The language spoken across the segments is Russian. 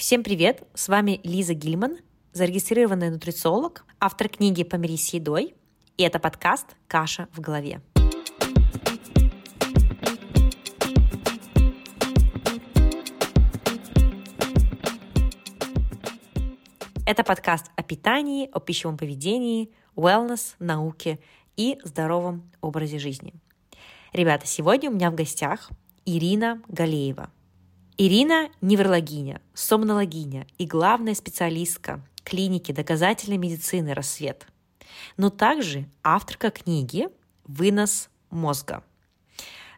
Всем привет! С вами Лиза Гильман, зарегистрированный нутрициолог, автор книги «Помирись с едой», и это подкаст «Каша в голове». Это подкаст о питании, о пищевом поведении, wellness, науке и здоровом образе жизни. Ребята, сегодня у меня в гостях Ирина Галеева. Ирина – неврологиня, сомнологиня и главная специалистка клиники доказательной медицины «Рассвет», но также авторка книги «Вынос мозга».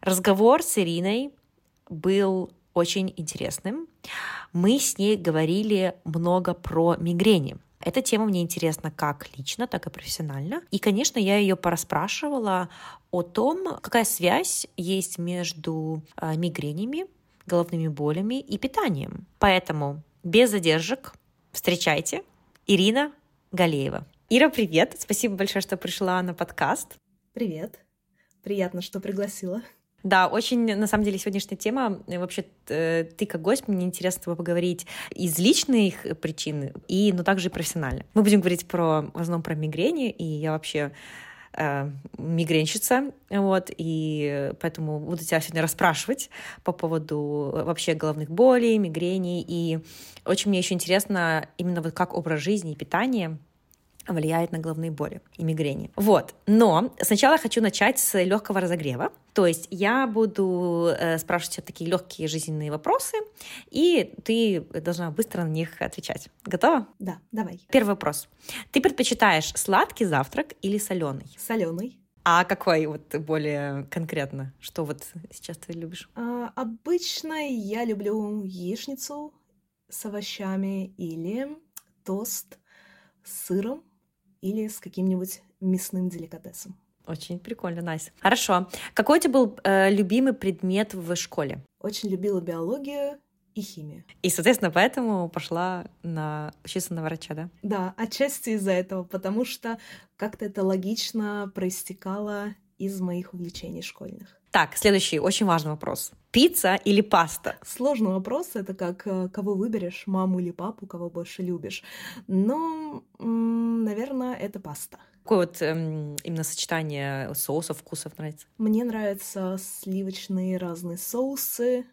Разговор с Ириной был очень интересным. Мы с ней говорили много про мигрени. Эта тема мне интересна как лично, так и профессионально. И, конечно, я ее пораспрашивала о том, какая связь есть между э, мигренями, головными болями и питанием. Поэтому без задержек встречайте Ирина Галеева. Ира, привет! Спасибо большое, что пришла на подкаст. Привет. Приятно, что пригласила. Да, очень, на самом деле, сегодняшняя тема, э, вообще, э, ты как гость, мне интересно с тобой поговорить из личных причин, и, но также и профессионально. Мы будем говорить про, в основном про мигрени, и я вообще э, мигренщица, вот, и поэтому буду тебя сегодня расспрашивать по поводу вообще головных болей, мигрени, и очень мне еще интересно именно вот как образ жизни и питание влияет на головные боли и мигрени. Вот. Но сначала хочу начать с легкого разогрева. То есть я буду э, спрашивать тебя такие легкие жизненные вопросы, и ты должна быстро на них отвечать. Готова? Да, давай. Первый вопрос. Ты предпочитаешь сладкий завтрак или соленый? Соленый. А какой вот более конкретно? Что вот сейчас ты любишь? А, обычно я люблю яичницу с овощами или тост с сыром или с каким-нибудь мясным деликатесом. Очень прикольно, найс. Nice. Хорошо. Какой у тебя был э, любимый предмет в школе? Очень любила биологию и химию. И, соответственно, поэтому пошла на учиться на врача, да? Да, отчасти из-за этого, потому что как-то это логично проистекало из моих увлечений школьных. Так, следующий очень важный вопрос. Пицца или паста? Сложный вопрос. Это как э, кого выберешь, маму или папу, кого больше любишь. Но, наверное, это паста. Какое вот эм, именно сочетание соусов, вкусов нравится? Мне нравятся сливочные разные соусы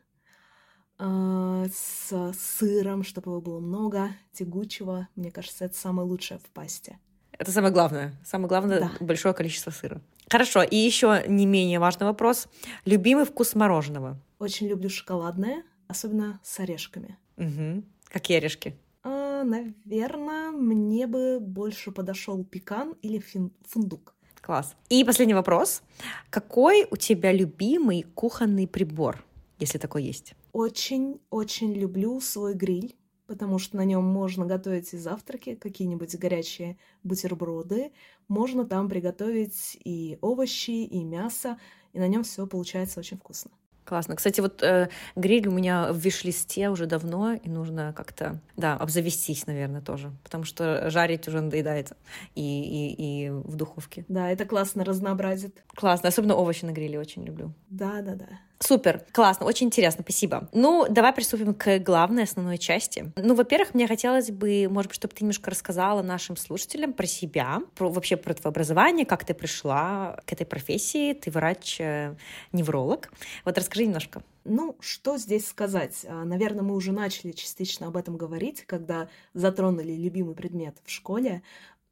э, с сыром, чтобы его было много, тягучего. Мне кажется, это самое лучшее в пасте. Это самое главное. Самое главное да. большое количество сыра. Хорошо, и еще не менее важный вопрос. Любимый вкус мороженого? Очень люблю шоколадное, особенно с орешками. Угу. Какие орешки? А, наверное, мне бы больше подошел пекан или фин- фундук. Класс. И последний вопрос. Какой у тебя любимый кухонный прибор, если такой есть? Очень-очень люблю свой гриль потому что на нем можно готовить и завтраки, какие-нибудь горячие бутерброды, можно там приготовить и овощи, и мясо, и на нем все получается очень вкусно. Классно. Кстати, вот э, гриль у меня в виш-листе уже давно, и нужно как-то, да, обзавестись, наверное, тоже, потому что жарить уже надоедает и, и, и в духовке. Да, это классно разнообразит. Классно, особенно овощи на гриле очень люблю. Да, да, да. Супер, классно, очень интересно, спасибо. Ну, давай приступим к главной основной части. Ну, во-первых, мне хотелось бы, может быть, чтобы ты немножко рассказала нашим слушателям про себя, про, вообще про твое образование, как ты пришла к этой профессии, ты врач-невролог. Э, вот расскажи немножко. Ну, что здесь сказать? А, наверное, мы уже начали частично об этом говорить, когда затронули любимый предмет в школе.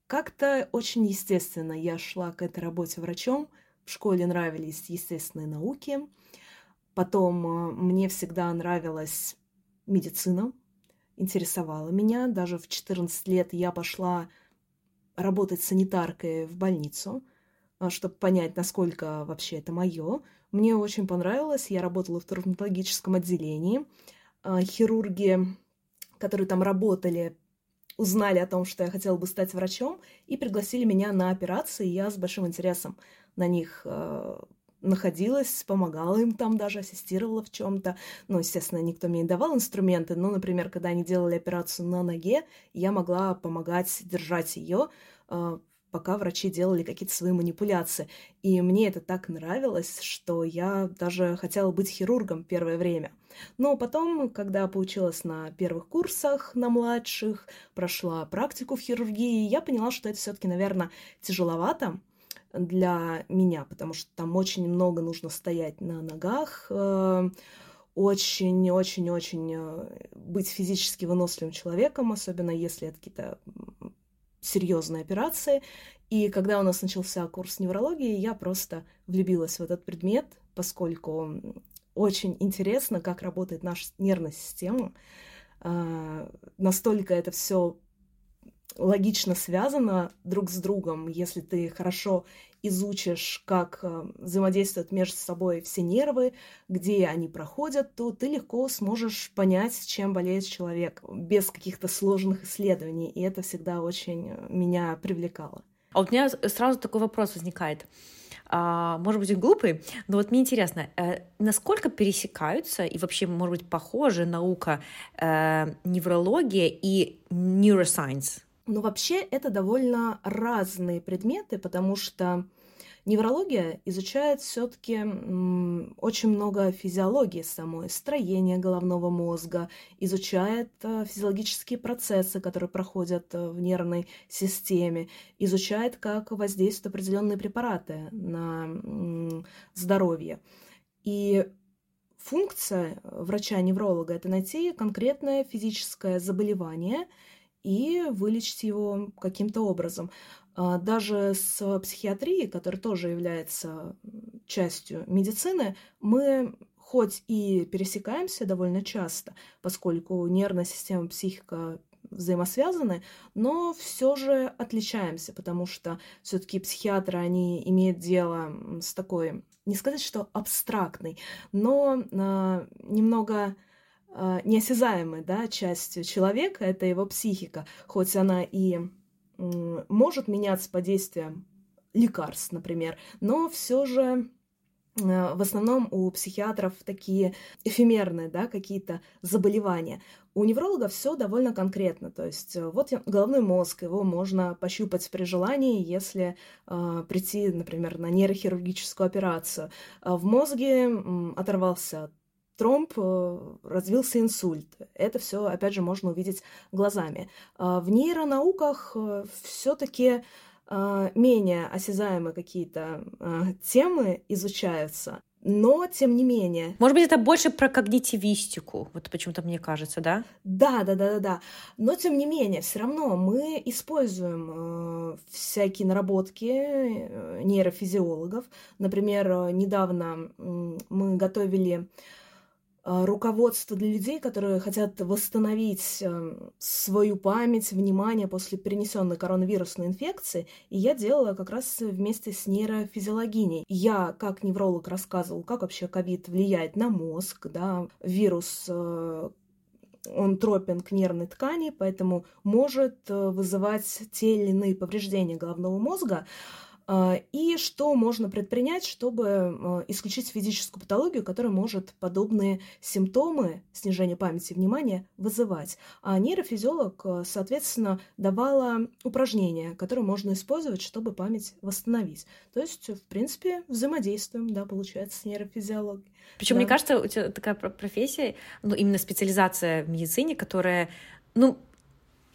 Как-то очень естественно я шла к этой работе врачом. В школе нравились естественные науки, Потом э, мне всегда нравилась медицина, интересовала меня. Даже в 14 лет я пошла работать санитаркой в больницу, э, чтобы понять, насколько вообще это мое. Мне очень понравилось. Я работала в травматологическом отделении. Э, хирурги, которые там работали, узнали о том, что я хотела бы стать врачом, и пригласили меня на операции. Я с большим интересом на них находилась, помогала им там даже, ассистировала в чем-то. Ну, естественно, никто мне не давал инструменты, но, например, когда они делали операцию на ноге, я могла помогать держать ее, а, пока врачи делали какие-то свои манипуляции. И мне это так нравилось, что я даже хотела быть хирургом первое время. Но потом, когда поучилась на первых курсах, на младших, прошла практику в хирургии, я поняла, что это все-таки, наверное, тяжеловато для меня, потому что там очень много нужно стоять на ногах, очень-очень-очень э, быть физически выносливым человеком, особенно если это какие-то серьезные операции. И когда у нас начался курс неврологии, я просто влюбилась в этот предмет, поскольку очень интересно, как работает наша нервная система. А, настолько это все логично связано друг с другом, если ты хорошо изучишь, как э, взаимодействуют между собой все нервы, где они проходят, то ты легко сможешь понять, чем болеет человек, без каких-то сложных исследований. И это всегда очень э, меня привлекало. А у меня сразу такой вопрос возникает. А, может быть, глупый, но вот мне интересно, э, насколько пересекаются и вообще, может быть, похожи наука неврология и neuroscience? Ну, вообще, это довольно разные предметы, потому что Неврология изучает все-таки очень много физиологии самой, строения головного мозга, изучает э, физиологические процессы, которые проходят э, в нервной системе, изучает, как воздействуют определенные препараты на здоровье. И функция врача-невролога – это найти конкретное физическое заболевание и вылечить его каким-то образом. А, даже с психиатрией, которая тоже является частью медицины, мы хоть и пересекаемся довольно часто, поскольку нервная система, психика взаимосвязаны, но все же отличаемся, потому что все-таки психиатры, они имеют дело с такой, не сказать, что абстрактной, но э, немного неосязаемой да, частью человека, это его психика, хоть она и может меняться под действием лекарств, например, но все же э, в основном у психиатров такие эфемерные, да, какие-то заболевания. У невролога все довольно конкретно, то есть э, вот головной мозг, его можно пощупать при желании, если э, прийти, например, на нейрохирургическую операцию. В мозге э, оторвался тромб, э, развился инсульт. Это все, опять же, можно увидеть глазами. А в нейронауках э, все-таки э, менее осязаемые какие-то темы изучаются. Но, тем не менее... Может быть, это больше про когнитивистику, вот почему-то мне кажется, да? Да, да, да, да, да. Но, тем не менее, все равно мы используем э, всякие наработки нейрофизиологов. Например, недавно мы готовили руководство для людей, которые хотят восстановить эм, свою память, внимание после перенесенной коронавирусной инфекции. И я делала как раз вместе с нейрофизиологиней. Я, как невролог, рассказывала, как вообще ковид влияет на мозг, да, вирус э, он тропен к нервной ткани, поэтому может э, вызывать те или иные повреждения головного мозга. А, и что можно предпринять, чтобы а, исключить физическую патологию, которая может подобные симптомы снижения памяти и внимания вызывать. А нейрофизиолог, а, соответственно, давала упражнения, которые можно использовать, чтобы память восстановить. То есть, в принципе, взаимодействуем, да, получается, с нейрофизиологией. Причем, да. мне кажется, у тебя такая профессия, ну, именно специализация в медицине, которая, ну,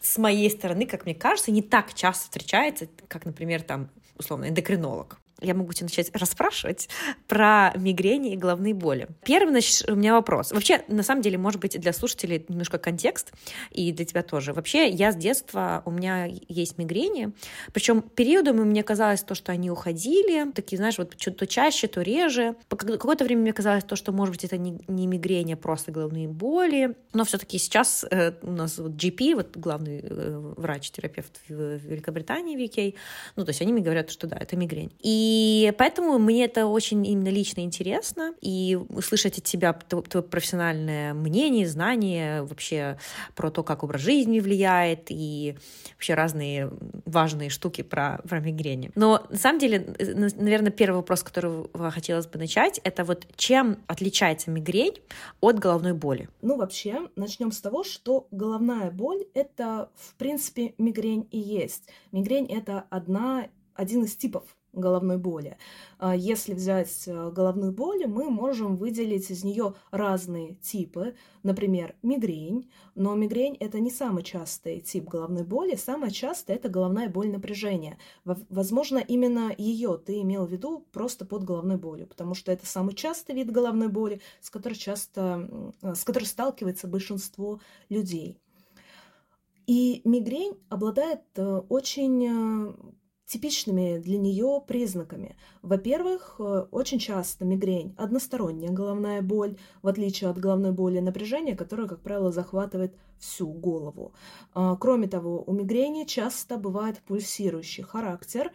с моей стороны, как мне кажется, не так часто встречается, как, например, там условно, эндокринолог я могу тебя начать расспрашивать про мигрени и головные боли. Первый, значит, у меня вопрос. Вообще, на самом деле, может быть, для слушателей немножко контекст, и для тебя тоже. Вообще, я с детства, у меня есть мигрени, причем периодами мне казалось то, что они уходили, такие, знаешь, вот то чаще, то реже. Какое-то время мне казалось то, что, может быть, это не, не мигрень, а просто головные боли. Но все-таки сейчас э, у нас вот GP, вот главный э, врач-терапевт в Великобритании, в UK, ну, то есть они мне говорят, что да, это мигрень. И и поэтому мне это очень именно лично интересно, и услышать от тебя твое профессиональное мнение, знание вообще про то, как образ жизни влияет, и вообще разные важные штуки про, про мигрени. Но на самом деле, наверное, первый вопрос, который хотелось бы начать, это вот чем отличается мигрень от головной боли? Ну, вообще, начнем с того, что головная боль — это, в принципе, мигрень и есть. Мигрень — это одна один из типов головной боли. А если взять э, головную боль, мы можем выделить из нее разные типы, например, мигрень, но мигрень это не самый частый тип головной боли, самое частое это головная боль напряжения. Возможно, именно ее ты имел в виду просто под головной болью, потому что это самый частый вид головной боли, с которой часто, с которой сталкивается большинство людей. И мигрень обладает э, очень э, типичными для нее признаками. Во-первых, э, очень часто мигрень – односторонняя головная боль, в отличие от головной боли напряжения, которая, как правило, захватывает всю голову. А, кроме того, у мигрени часто бывает пульсирующий характер,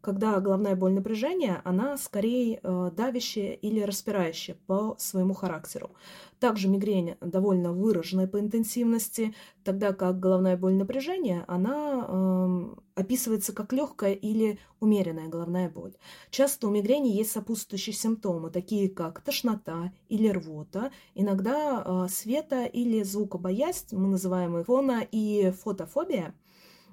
когда головная боль напряжения, она скорее э, давящая или распирающая по своему характеру. Также мигрень довольно выраженная по интенсивности, тогда как головная боль напряжения, она э, описывается как легкая или умеренная головная боль. Часто у мигрени есть сопутствующие симптомы, такие как тошнота или рвота, иногда э, света или звукобоязнь, мы называем их фона и фотофобия –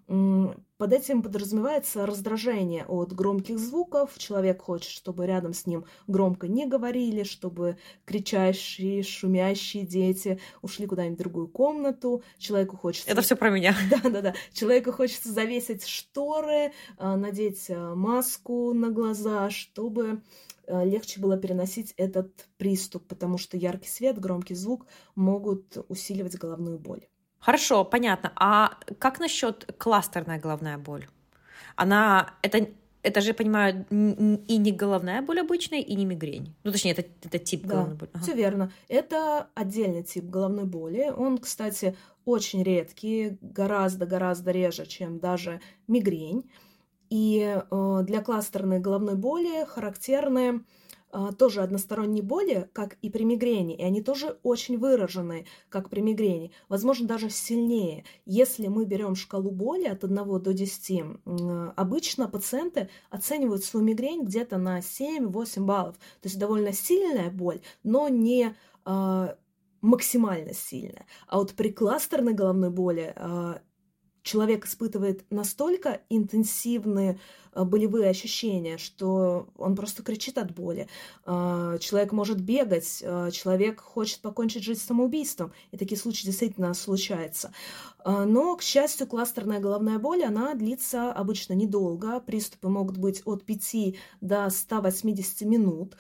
под этим подразумевается раздражение от громких звуков. Человек хочет, чтобы рядом с ним громко не говорили, чтобы кричащие, шумящие дети ушли куда-нибудь в другую комнату. Человеку хочется... Это все про меня. Да-да-да. Человеку хочется завесить шторы, а, надеть а, маску на глаза, чтобы а, легче было переносить этот приступ, потому что яркий свет, громкий звук могут усиливать головную боль. Хорошо, понятно. А как насчет кластерная головная боль? Она это это же, я понимаю, и не головная боль обычная, и не мигрень. Ну, точнее, это, это тип да, головной боли. Ага. Все верно. Это отдельный тип головной боли. Он, кстати, очень редкий, гораздо-гораздо реже, чем даже мигрень. И э, для кластерной головной боли характерны тоже односторонние боли, как и при мигрени, и они тоже очень выраженные, как при мигрени, возможно, даже сильнее. Если мы берем шкалу боли от 1 до 10, обычно пациенты оценивают свою мигрень где-то на 7-8 баллов. То есть довольно сильная боль, но не а, максимально сильная. А вот при кластерной головной боли а, человек испытывает настолько интенсивные болевые ощущения, что он просто кричит от боли. А, человек может бегать, а, человек хочет покончить жизнь самоубийством, и такие случаи действительно случаются. А, но, к счастью, кластерная головная боль, она длится обычно недолго. Приступы могут быть от 5 до 180 минут.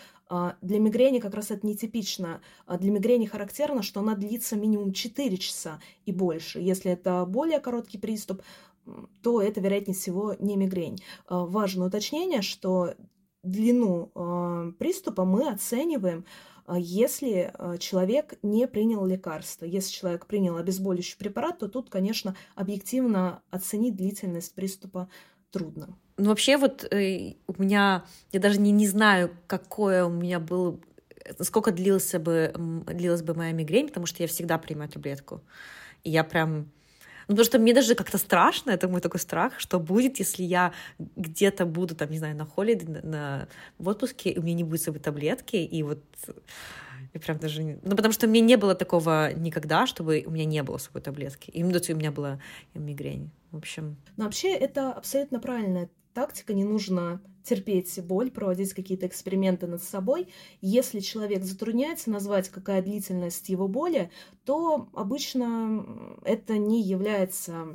Для мигрени как раз это нетипично. Для мигрени характерно, что она длится минимум 4 часа и больше. Если это более короткий приступ, то это, вероятнее всего, не мигрень. А, важное уточнение, что длину приступа мы оцениваем, если человек не принял лекарство. Если человек принял обезболивающий препарат, то тут, конечно, объективно оценить длительность приступа трудно. Ну, вообще, вот э, у меня, я даже не, не знаю, какое у меня было, сколько длился бы, длилась бы моя мигрень, потому что я всегда принимаю таблетку. И я прям... Ну, потому что мне даже как-то страшно, это мой такой страх, что будет, если я где-то буду, там, не знаю, на холле, на, на, в отпуске, и у меня не будет с собой таблетки, и вот я прям даже... Ну, потому что меня не было такого никогда, чтобы у меня не было с собой таблетки. Именно у меня была мигрень. В общем... Но вообще это абсолютно правильно тактика, не нужно терпеть боль, проводить какие-то эксперименты над собой. Если человек затрудняется назвать, какая длительность его боли, то обычно это не является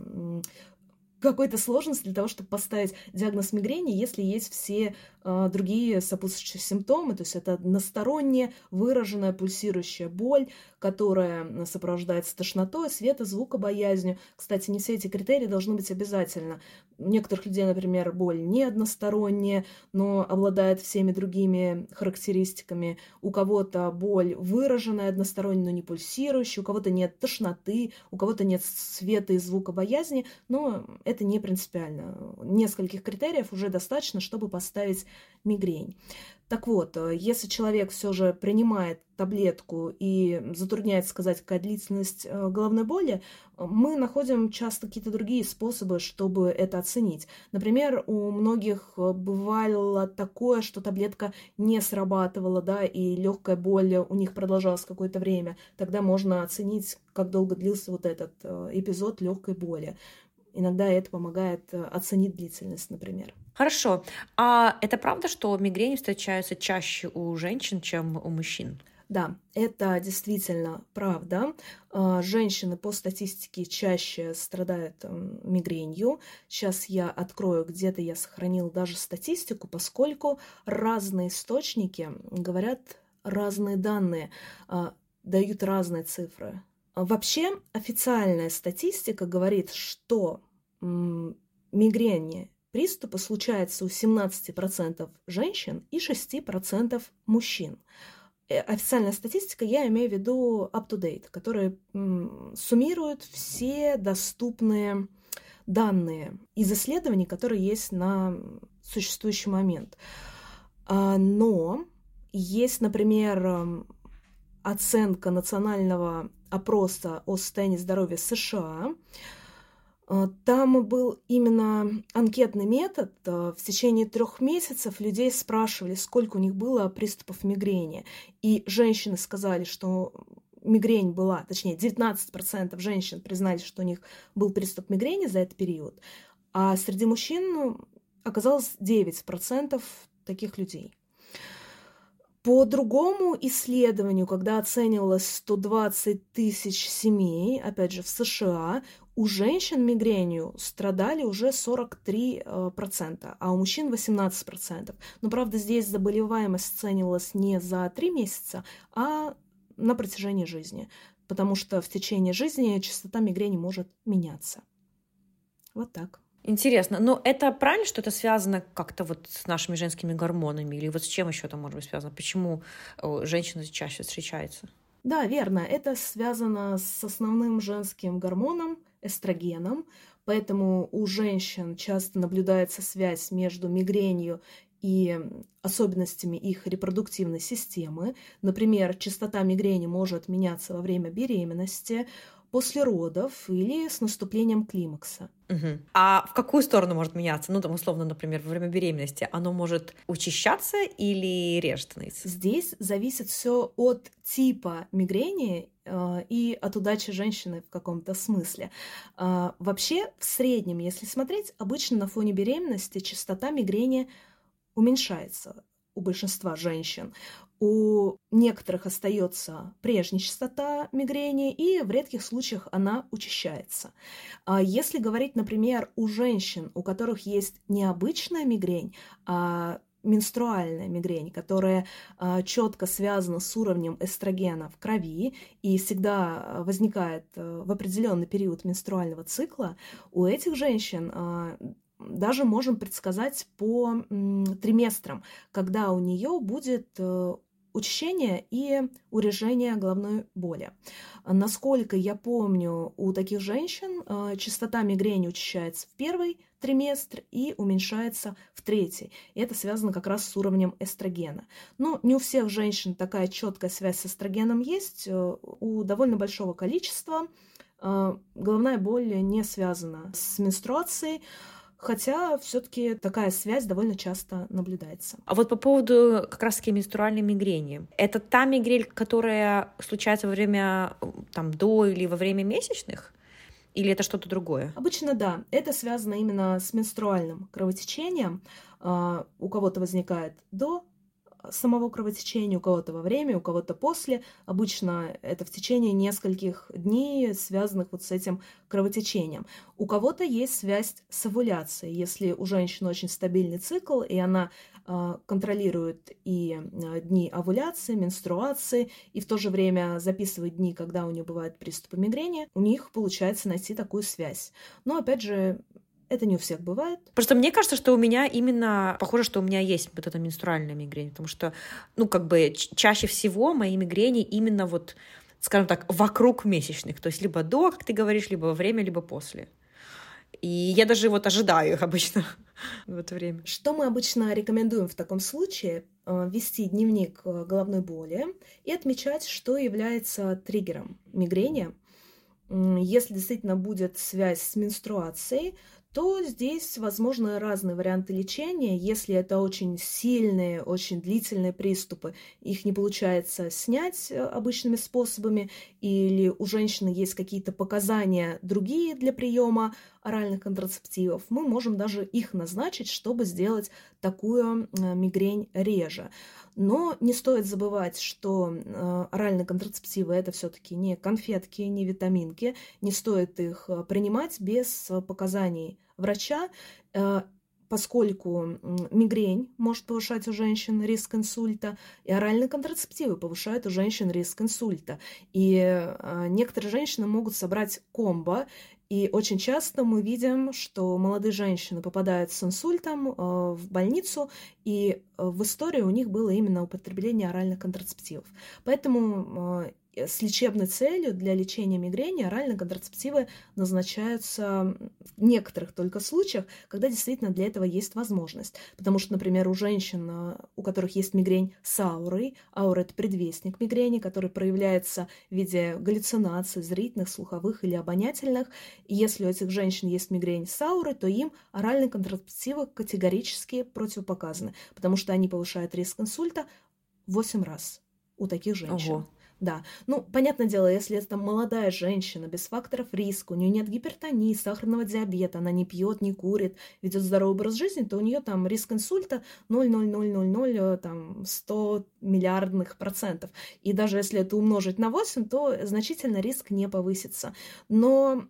какой-то сложности для того, чтобы поставить диагноз мигрени, если есть все э, другие сопутствующие симптомы, то есть это односторонняя выраженная пульсирующая боль, которая сопровождается тошнотой, света, звукобоязнью. Кстати, не все эти критерии должны быть обязательно. У некоторых людей, например, боль не односторонняя, но обладает всеми другими характеристиками. У кого-то боль выраженная, односторонняя, но не пульсирующая, у кого-то нет тошноты, у кого-то нет света и звукобоязни, но это не принципиально. Нескольких критериев уже достаточно, чтобы поставить мигрень. Так вот, э, если человек все же принимает таблетку и затрудняется сказать, какая длительность э, головной боли, мы находим часто какие-то другие способы, чтобы это оценить. Например, у многих э, бывало такое, что таблетка не срабатывала, да, и легкая боль у них продолжалась какое-то время. Тогда можно оценить, как долго длился вот этот эпизод легкой боли Иногда это помогает э, оценить длительность, например. Хорошо. А это правда, что мигрени встречаются чаще у женщин, чем у мужчин? Да, это действительно правда. А, женщины по статистике чаще страдают мигренью. Сейчас я открою, где-то я сохранил даже статистику, поскольку разные источники говорят разные данные, а, дают разные цифры. Вообще официальная статистика говорит, что мигрени приступы случаются у 17% женщин и 6% мужчин. Э, официальная статистика, я имею в виду up-to-date, которая суммирует все доступные данные из исследований, которые есть на существующий момент. А, но есть, например, оценка национального опроса о состоянии здоровья США, там был именно анкетный метод. А, в течение трех месяцев людей спрашивали, сколько у них было приступов мигрени. И женщины сказали, что мигрень была, точнее, 19% женщин признались, что у них был приступ мигрени за этот период, а среди мужчин ну, оказалось 9% таких людей. По другому исследованию, когда оценивалось 120 тысяч семей, опять же, в США, у женщин мигренью страдали уже 43%, а у мужчин 18%. Но, правда, здесь заболеваемость оценивалась не за 3 месяца, а на протяжении жизни, потому что в течение жизни частота мигрени может меняться. Вот так. Интересно. Но это правильно, что это связано как-то вот с нашими женскими гормонами? Или вот с чем еще это может быть связано? Почему э, женщины чаще встречаются? Да, верно. Это связано с основным женским гормоном эстрогеном. Поэтому у женщин часто наблюдается связь между мигренью и особенностями их репродуктивной системы. Например, частота мигрени может меняться во время беременности, после родов или с наступлением климакса. Угу. А в какую сторону может меняться? Ну, там, условно, например, во время беременности оно может учащаться или реже становиться? Здесь зависит все от типа мигрени и от удачи женщины в каком-то смысле. Э, вообще, в среднем, если смотреть, обычно на фоне беременности частота мигрени уменьшается у большинства женщин. У некоторых остается прежняя частота мигрени, и в редких случаях она учащается. А если говорить, например, у женщин, у которых есть необычная мигрень, а менструальная мигрень, которая а, четко связана с уровнем эстрогена в крови и всегда возникает а, в определенный период менструального цикла, у этих женщин а, даже можем предсказать по триместрам, когда у нее будет э, учащение и урежение головной боли. Насколько я помню, у таких женщин э, частота мигрени учащается в первый триместр и уменьшается в третий. И это связано как раз с уровнем эстрогена. Но не у всех женщин такая четкая связь с эстрогеном есть. Э, у довольно большого количества головная боль не связана с менструацией, хотя все-таки такая связь довольно часто наблюдается. А вот по поводу как раз-таки менструальной мигрени. Это та мигрень, которая случается во время там, до или во время месячных? Или это что-то другое? Обычно да. Это связано именно с менструальным кровотечением. А, у кого-то возникает до самого кровотечения, у кого-то во время, у кого-то после. Обычно это в течение нескольких дней, связанных вот с этим кровотечением. У кого-то есть связь с овуляцией. Если у женщины очень стабильный цикл, и она э, контролирует и э, дни овуляции, менструации, и в то же время записывает дни, когда у нее бывают приступы мигрени, у них получается найти такую связь. Но, опять же, это не у всех бывает. Просто мне кажется, что у меня именно, похоже, что у меня есть вот эта менструальная мигрень, потому что, ну, как бы чаще всего мои мигрени именно вот, скажем так, вокруг месячных, то есть либо до, как ты говоришь, либо во время, либо после. И я даже вот ожидаю их обычно в это время. Что мы обычно рекомендуем в таком случае? Э, вести дневник э, головной боли и отмечать, что является триггером мигрени. Если действительно будет связь с менструацией, то здесь возможны разные варианты лечения. Если это очень сильные, очень длительные приступы, их не получается снять э, обычными способами, или у женщины есть какие-то показания другие для приема оральных контрацептивов, мы можем даже их назначить, чтобы сделать такую э, мигрень реже. Но не стоит забывать, что э, оральные контрацептивы это все-таки не конфетки, не витаминки. Не стоит их э, принимать без показаний врача поскольку мигрень может повышать у женщин риск инсульта, и оральные контрацептивы повышают у женщин риск инсульта. И некоторые женщины могут собрать комбо и очень часто мы видим, что молодые женщины попадают с инсультом э, в больницу, и э, в истории у них было именно употребление оральных контрацептивов. Поэтому э, Э, с лечебной целью для лечения мигрени оральные контрацептивы назначаются в некоторых только случаях, когда действительно для этого есть возможность. Потому что, например, у женщин, э, у которых есть мигрень с аурой, аура – это предвестник мигрени, который проявляется в виде галлюцинаций зрительных, слуховых или обонятельных. И если у этих женщин есть мигрень с аурой, то им оральные контрацептивы категорически противопоказаны, потому что они повышают риск инсульта в 8 раз у таких женщин. Ого. Да, ну, понятное дело, если это молодая женщина без факторов риска, у нее нет гипертонии, сахарного диабета, она не пьет, не курит, ведет здоровый образ жизни, то у нее там риск инсульта 0,0000, э, там 100 миллиардных процентов. И даже если это умножить на 8, то значительно риск не повысится. Но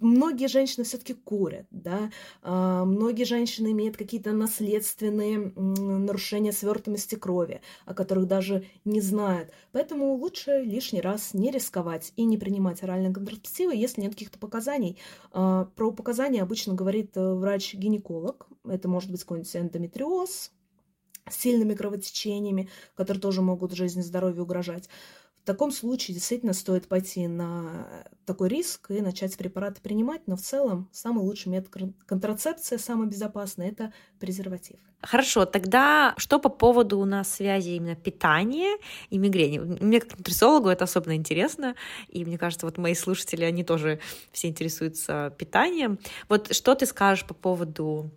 многие женщины все-таки курят, да, а, многие женщины имеют какие-то наследственные нарушения свертываемости крови, о которых даже не знают. Поэтому лучше лишний раз не рисковать и не принимать оральные контрацептивы, если нет каких-то показаний. А, про показания обычно говорит э, врач-гинеколог. Это может быть какой-нибудь эндометриоз, сильными кровотечениями, которые тоже могут жизни и здоровью угрожать. В таком случае действительно стоит пойти на такой риск и начать препараты принимать, но в целом самый лучший метод контрацепции, самый безопасный, это презерватив. Хорошо, тогда что по поводу у нас связи именно питания и мигрени? Мне как нутрициологу это особенно интересно, и мне кажется, вот мои слушатели, они тоже все интересуются питанием. Вот что ты скажешь по поводу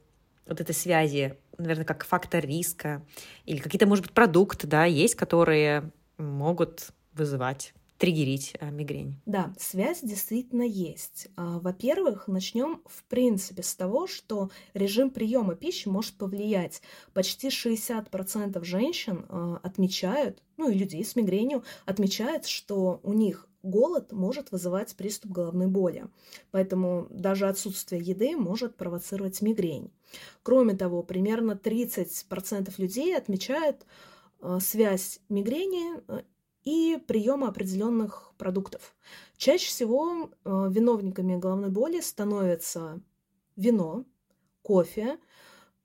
вот этой связи, наверное, как фактор риска, или какие-то, может быть, продукты, да, есть, которые могут вызывать триггерить а, мигрень. Да, связь действительно есть. А, во-первых, начнем в принципе с того, что режим приема пищи может повлиять. Почти 60% женщин а, отмечают, ну и людей с мигренью отмечают, что у них голод может вызывать приступ головной боли. Поэтому даже отсутствие еды может провоцировать мигрень. Кроме того, примерно 30% людей отмечают связь мигрени и приема определенных продуктов. Чаще всего э, виновниками головной боли становятся вино, кофе,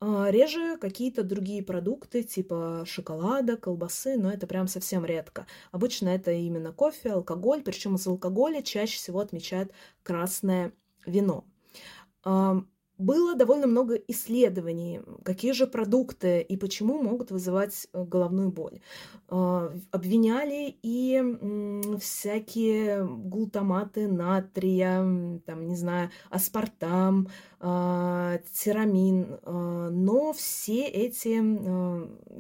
э, реже какие-то другие продукты типа шоколада, колбасы, но это прям совсем редко. Обычно это именно кофе, алкоголь, причем из алкоголя чаще всего отмечают красное вино. Было довольно много исследований, какие же продукты и почему могут вызывать э, головную боль. А, обвиняли и всякие глутаматы натрия, там, не знаю, аспартам, а, тирамин, а, но все эти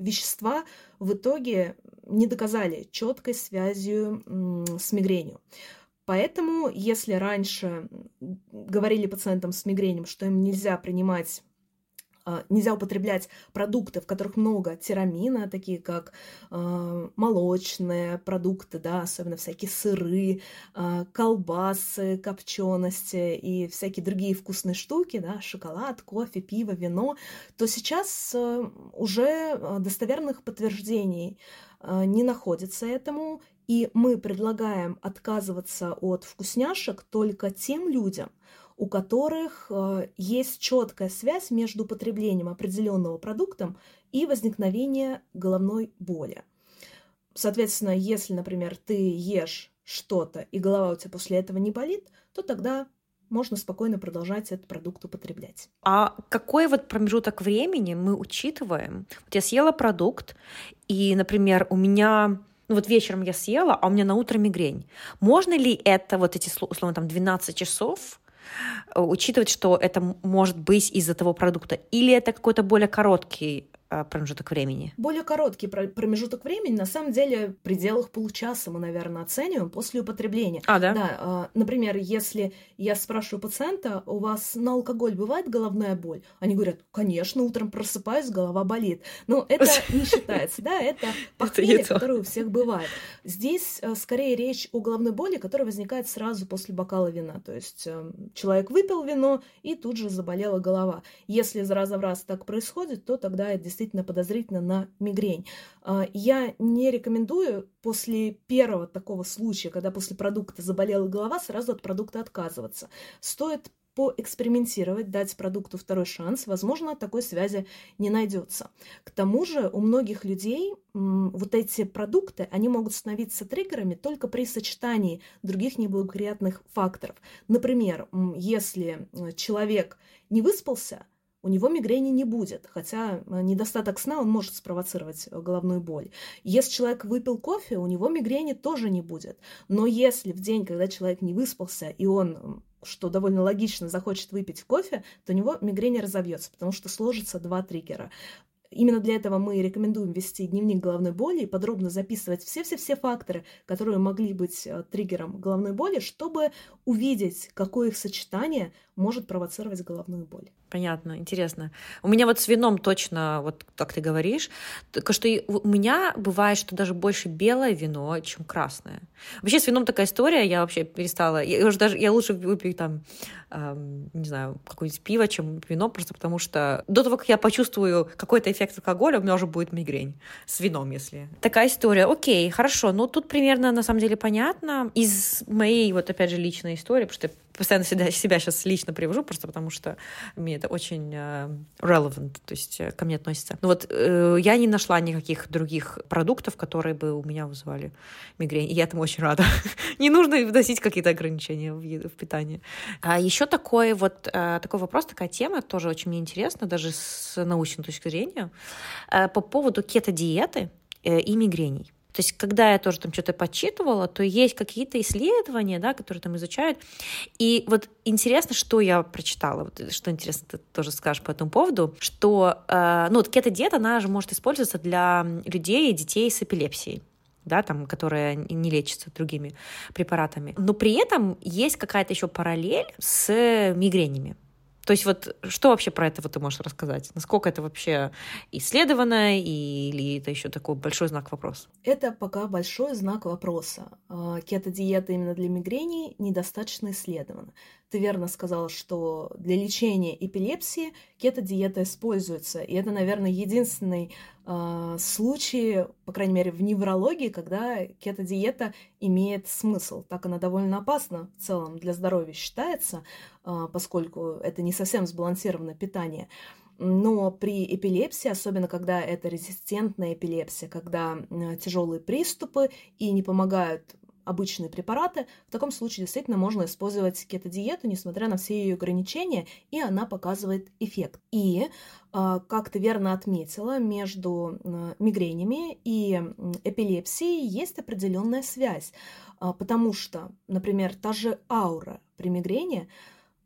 вещества в итоге не доказали четкой связью с мигренью. Поэтому, если раньше говорили пациентам с мигренем, что им нельзя принимать а, нельзя употреблять продукты, в которых много тирамина, такие как э, молочные продукты, да, особенно всякие сыры, э, колбасы, копчености и всякие другие вкусные штуки, да, шоколад, кофе, пиво, вино, то сейчас э, уже достоверных подтверждений э, не находится этому, и мы предлагаем отказываться от вкусняшек только тем людям, у которых э, есть четкая связь между потреблением определенного продукта и возникновением головной боли. Соответственно, если, например, ты ешь что-то, и голова у тебя после этого не болит, то тогда можно спокойно продолжать этот продукт употреблять. А какой вот промежуток времени мы учитываем? Вот я съела продукт, и, например, у меня ну вот вечером я съела, а у меня на утро мигрень. Можно ли это, вот эти, условно, там 12 часов учитывать, что это может быть из-за того продукта? Или это какой-то более короткий промежуток времени? Более короткий промежуток времени, на самом деле, в пределах получаса мы, наверное, оцениваем после употребления. А, да? Да. А, например, если я спрашиваю пациента, у вас на алкоголь бывает головная боль? Они говорят, конечно, утром просыпаюсь, голова болит. Но это не считается, да, это похмелье, которое у всех бывает. Здесь а, скорее речь о головной боли, которая возникает сразу после бокала вина. То есть эм, человек выпил вино, и тут же заболела голова. Если из раза в раз так происходит, то тогда это действительно подозрительно на мигрень. А, я не рекомендую после первого такого случая, когда после продукта заболела голова, сразу от продукта отказываться. Стоит поэкспериментировать, дать продукту второй шанс, возможно, такой связи не найдется. К тому же у многих людей вот эти продукты, они могут становиться триггерами только при сочетании других неблагоприятных факторов. Например, если э, человек не выспался, у него мигрени не будет, хотя э, недостаток сна он может спровоцировать э, головную боль. Если человек выпил кофе, у него мигрени тоже не будет. Но если в день, когда человек не выспался, и он что довольно логично, захочет выпить кофе, то у него мигрень разовьется, потому что сложится два триггера. Именно для этого мы рекомендуем вести дневник головной боли и подробно записывать все-все-все факторы, которые могли быть э, триггером головной боли, чтобы увидеть, какое их сочетание может провоцировать головную боль. Понятно, интересно. У меня вот с вином точно, вот как ты говоришь, только что у меня бывает, что даже больше белое вино, чем красное. Вообще с вином такая история, я вообще перестала, я уже даже, я лучше выпью там, эм, не знаю, какое-нибудь пиво, чем вино, просто потому что до того, как я почувствую какой-то эффект алкоголя, у меня уже будет мигрень с вином, если. Такая история. Окей, хорошо, ну тут примерно на самом деле понятно. Из моей вот опять же личной истории, потому что постоянно себя, себя сейчас лично привожу, просто потому что мне это очень uh, relevant, то есть э, ко мне относится. Ну вот uh, я не нашла никаких других продуктов, которые бы у меня вызывали мигрень, и я этому очень рада. не нужно вносить какие-то ограничения в, в питании. А еще такой вот uh, такой вопрос, такая тема, тоже очень мне интересна, даже с научной точки зрения, uh, по поводу кето-диеты и мигрений. То есть, когда я тоже там что-то подсчитывала, то есть какие-то исследования, да, которые там изучают. И вот интересно, что я прочитала, вот, что интересно, ты тоже скажешь по этому поводу, что, э, ну, вот кето-диета, она же может использоваться для людей и детей с эпилепсией да, там, которые не лечатся другими препаратами. Но при этом есть какая-то еще параллель с мигренями. То есть вот что вообще про это вот ты можешь рассказать? Насколько это вообще исследовано или это еще такой большой знак вопроса? Это пока большой знак вопроса. А, кето-диета именно для мигрени недостаточно исследована. Ты верно сказал, что для лечения эпилепсии кето-диета используется. И это, наверное, единственный э, случай, по крайней мере, в неврологии, когда кето-диета имеет смысл. Так она довольно опасна в целом для здоровья считается, э, поскольку это не совсем сбалансированное питание. Но при эпилепсии, особенно когда это резистентная эпилепсия, когда тяжелые приступы и не помогают обычные препараты, в таком случае действительно можно использовать кето-диету, несмотря на все ее ограничения, и она показывает эффект. И, а, как ты верно отметила, между мигренями и эпилепсией есть определенная связь, а, потому что, например, та же аура при мигрени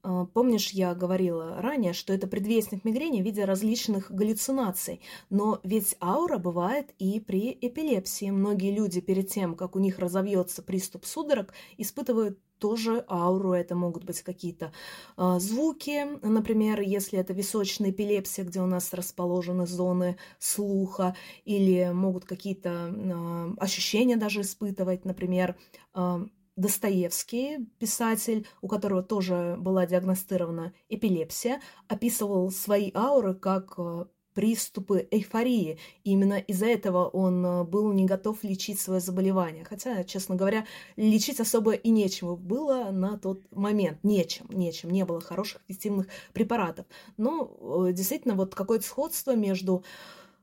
Помнишь, я говорила ранее, что это предвестник мигрени в виде различных галлюцинаций. Но ведь аура бывает и при эпилепсии. Многие люди перед тем, как у них разовьется приступ судорог, испытывают тоже ауру. Это могут быть какие-то э, звуки, например, если это височная эпилепсия, где у нас расположены зоны слуха, или могут какие-то э, ощущения даже испытывать, например, э, Достоевский, писатель, у которого тоже была диагностирована эпилепсия, описывал свои ауры как э, приступы эйфории. И именно из-за этого он э, был не готов лечить свое заболевание. Хотя, честно говоря, лечить особо и нечего было на тот момент. Нечем, нечем. Не было хороших эффективных препаратов. Но э, действительно вот какое-то сходство между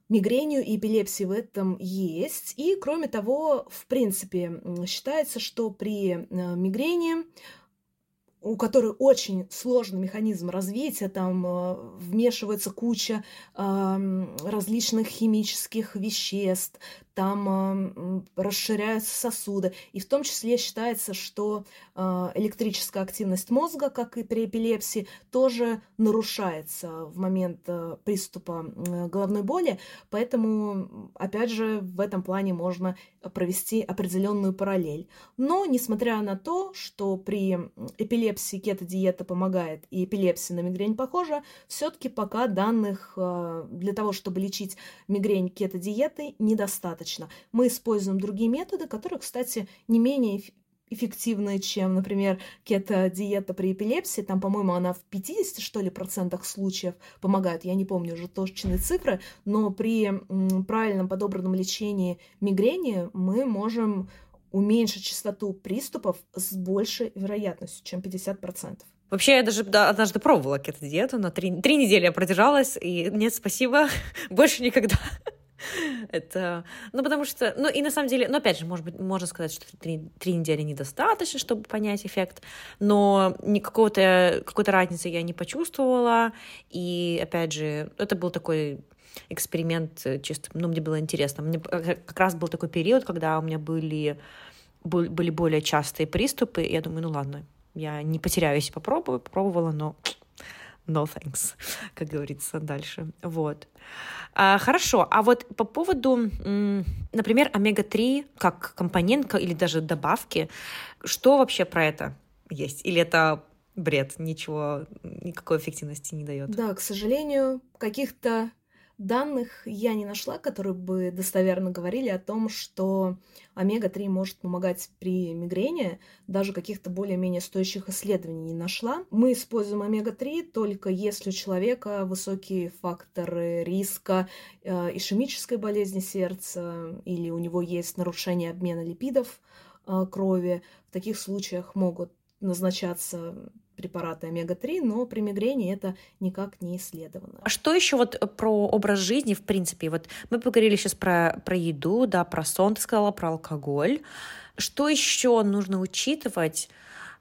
мигренью и эпилепсией в этом есть. И, кроме того, в принципе, считается, что при э, мигрени у которой очень сложный механизм развития, там э, вмешивается куча э, различных химических веществ, там э, расширяются сосуды, и в том числе считается, что э, электрическая активность мозга, как и при эпилепсии, тоже нарушается в момент э, приступа э, головной боли, поэтому, опять же, в этом плане можно провести определенную параллель. Но, несмотря на то, что при эпилепсии кето-диета помогает и эпилепсия на мигрень похожа, все-таки пока данных э, для того, чтобы лечить мигрень кето-диетой, недостаточно. Мы используем другие методы, которые, кстати, не менее эффективная, чем, например, кето-диета при эпилепсии. Там, по-моему, она в 50, что ли, процентах случаев помогает. Я не помню уже точные цифры, но при правильном подобранном лечении мигрени мы можем уменьшить частоту приступов с большей вероятностью, чем 50%. Вообще, я даже да, однажды пробовала кето-диету, но три, три недели я продержалась, и нет, спасибо, больше никогда. Это, ну, потому что, ну, и на самом деле, ну, опять же, может быть, можно сказать, что три, три недели недостаточно, чтобы понять эффект, но никакого-то, какой-то разницы я не почувствовала, и, опять же, это был такой эксперимент, э, чисто, ну, мне было интересно. Мне как раз был такой период, когда у меня были, были более частые приступы, и я думаю, ну, ладно, я не потеряю, если попробую, попробовала, но no thanks, как говорится дальше. Вот. А, хорошо, а вот по поводу, например, омега-3 как компонент или даже добавки, что вообще про это есть? Или это бред, ничего, никакой эффективности не дает? Да, к сожалению, каких-то Данных я не нашла, которые бы достоверно говорили о том, что омега-3 может помогать при мигрени. Даже каких-то более-менее стоящих исследований не нашла. Мы используем омега-3 только если у человека высокие факторы риска э, ишемической болезни сердца или у него есть нарушение обмена липидов э, крови. В таких случаях могут назначаться препараты омега-3, но при мигрени это никак не исследовано. А что еще вот про образ жизни, в принципе? Вот мы поговорили сейчас про, про еду, да, про сон, ты сказала, про алкоголь. Что еще нужно учитывать,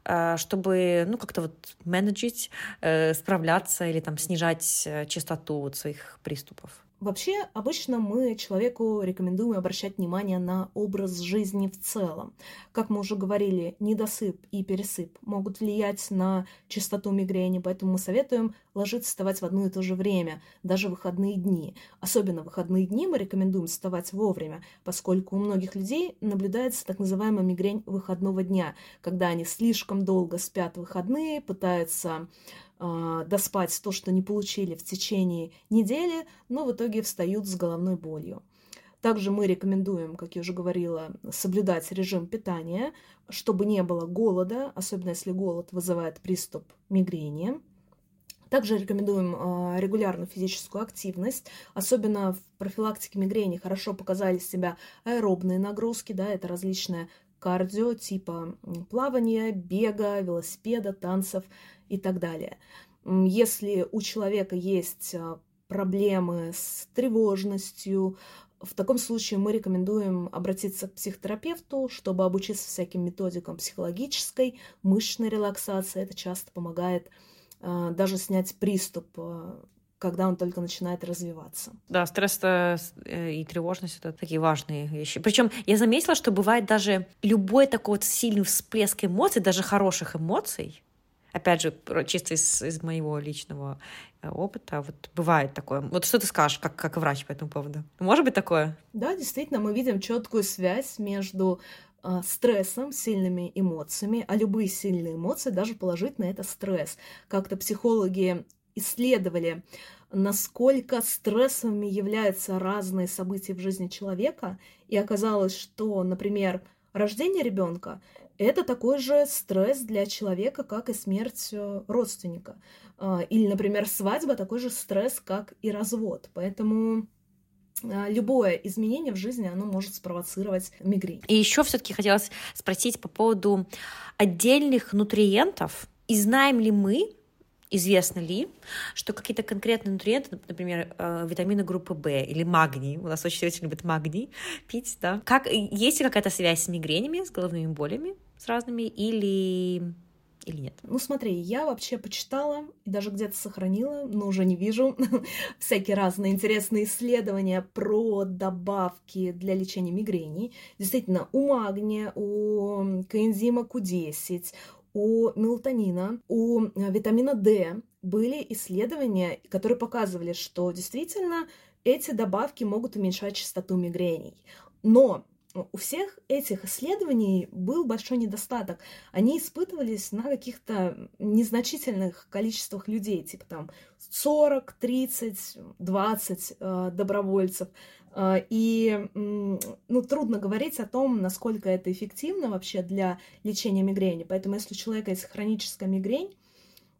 э, чтобы, ну, как-то вот менеджить, э, справляться или там снижать э, частоту вот своих приступов? Вообще, обычно мы человеку рекомендуем обращать внимание на образ жизни в целом. Как мы уже говорили, недосып и пересып могут влиять на частоту мигрени, поэтому мы советуем ложиться вставать в одно и то же время, даже выходные дни. Особенно выходные дни мы рекомендуем вставать вовремя, поскольку у многих людей наблюдается так называемая мигрень выходного дня, когда они слишком долго спят выходные, пытаются доспать то, что не получили в течение недели, но в итоге встают с головной болью. Также мы рекомендуем, как я уже говорила, соблюдать режим питания, чтобы не было голода, особенно если голод вызывает приступ мигрени. Также рекомендуем э, регулярную физическую активность, особенно в профилактике мигрени хорошо показали себя аэробные нагрузки, да, это различные кардио типа плавания, бега, велосипеда, танцев и так далее. Если у человека есть а, проблемы с тревожностью, в таком случае мы рекомендуем обратиться к психотерапевту, чтобы обучиться всяким методикам психологической, мышечной релаксации. Это часто помогает э, даже снять приступ э, когда он только начинает развиваться. Да, стресс э, и тревожность — это такие важные вещи. Причем я заметила, что бывает даже любой такой вот сильный всплеск эмоций, даже хороших эмоций, опять же, чисто из, из моего личного э, опыта, вот бывает такое. Вот что ты скажешь, как, как врач по этому поводу? Может быть такое? Да, действительно, мы видим четкую связь между э, стрессом, сильными эмоциями, а любые сильные эмоции, даже положительные, это стресс. Как-то психологи исследовали, насколько стрессовыми являются разные события в жизни человека, и оказалось, что, например, рождение ребенка это такой же стресс для человека, как и смерть э, родственника. А, или, например, свадьба такой же стресс, как и развод. Поэтому а, любое изменение в жизни, оно может спровоцировать мигрень. И еще все-таки хотелось спросить по поводу отдельных нутриентов. И знаем ли мы, Известно ли, что какие-то конкретные нутриенты, например, э, витамины группы В или магний, у нас очень, очень любят магний пить, да, как, есть ли какая-то связь с мигренями, с головными болями, с разными, или, или нет? Ну смотри, я вообще почитала и даже где-то сохранила, но уже не вижу всякие разные интересные исследования про добавки для лечения мигрени. Действительно, у магния, у коэнзима Q10, у мелатонина, у э, витамина D были исследования, которые показывали, что действительно эти добавки могут уменьшать частоту мигрений. Но у всех этих исследований был большой недостаток. Они испытывались на каких-то незначительных количествах людей, типа там 40, 30, 20 э, добровольцев. Э, и ну, трудно говорить о том, насколько это эффективно вообще для лечения мигрени. Поэтому если у человека есть хроническая мигрень,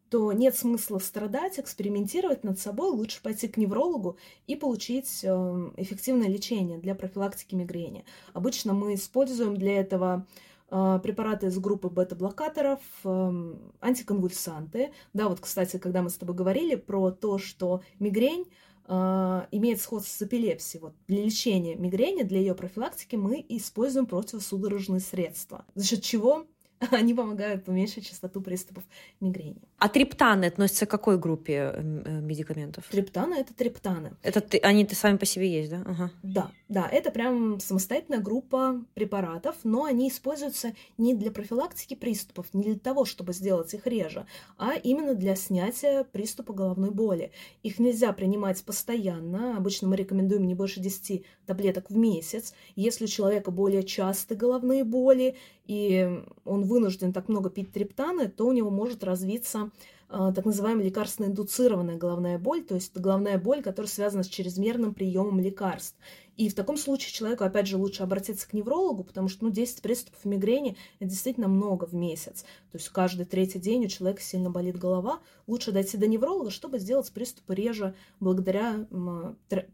то нет смысла страдать, экспериментировать над собой, лучше пойти к неврологу и получить эм, эффективное лечение для профилактики мигрени. Обычно мы используем для этого э, препараты из группы бета-блокаторов, эм, антиконвульсанты. Да, вот, кстати, когда мы с тобой говорили про то, что мигрень имеет сходство с эпилепсией. Вот для лечения мигрени, для ее профилактики мы используем противосудорожные средства, за счет чего Они помогают уменьшить частоту приступов мигрени. А триптаны относятся к какой группе э, медикаментов? Триптаны — это триптаны. Это ты, они сами по себе есть, да? Ага. Да, да, это прям самостоятельная группа препаратов, но они используются не для профилактики приступов, не для того, чтобы сделать их реже, а именно для снятия приступа головной боли. Их нельзя принимать постоянно, обычно мы рекомендуем не больше 10 таблеток в месяц. Если у человека более частые головные боли, и он вынужден так много пить триптаны, то у него может развиться э, так называемая лекарственно-индуцированная головная боль, то есть головная боль, которая связана с чрезмерным приемом лекарств. И в таком случае человеку, опять же, лучше обратиться к неврологу, потому что ну, 10 приступов мигрени – это действительно много в месяц. То есть каждый третий день у человека сильно болит голова. Лучше дойти до невролога, чтобы сделать приступы реже благодаря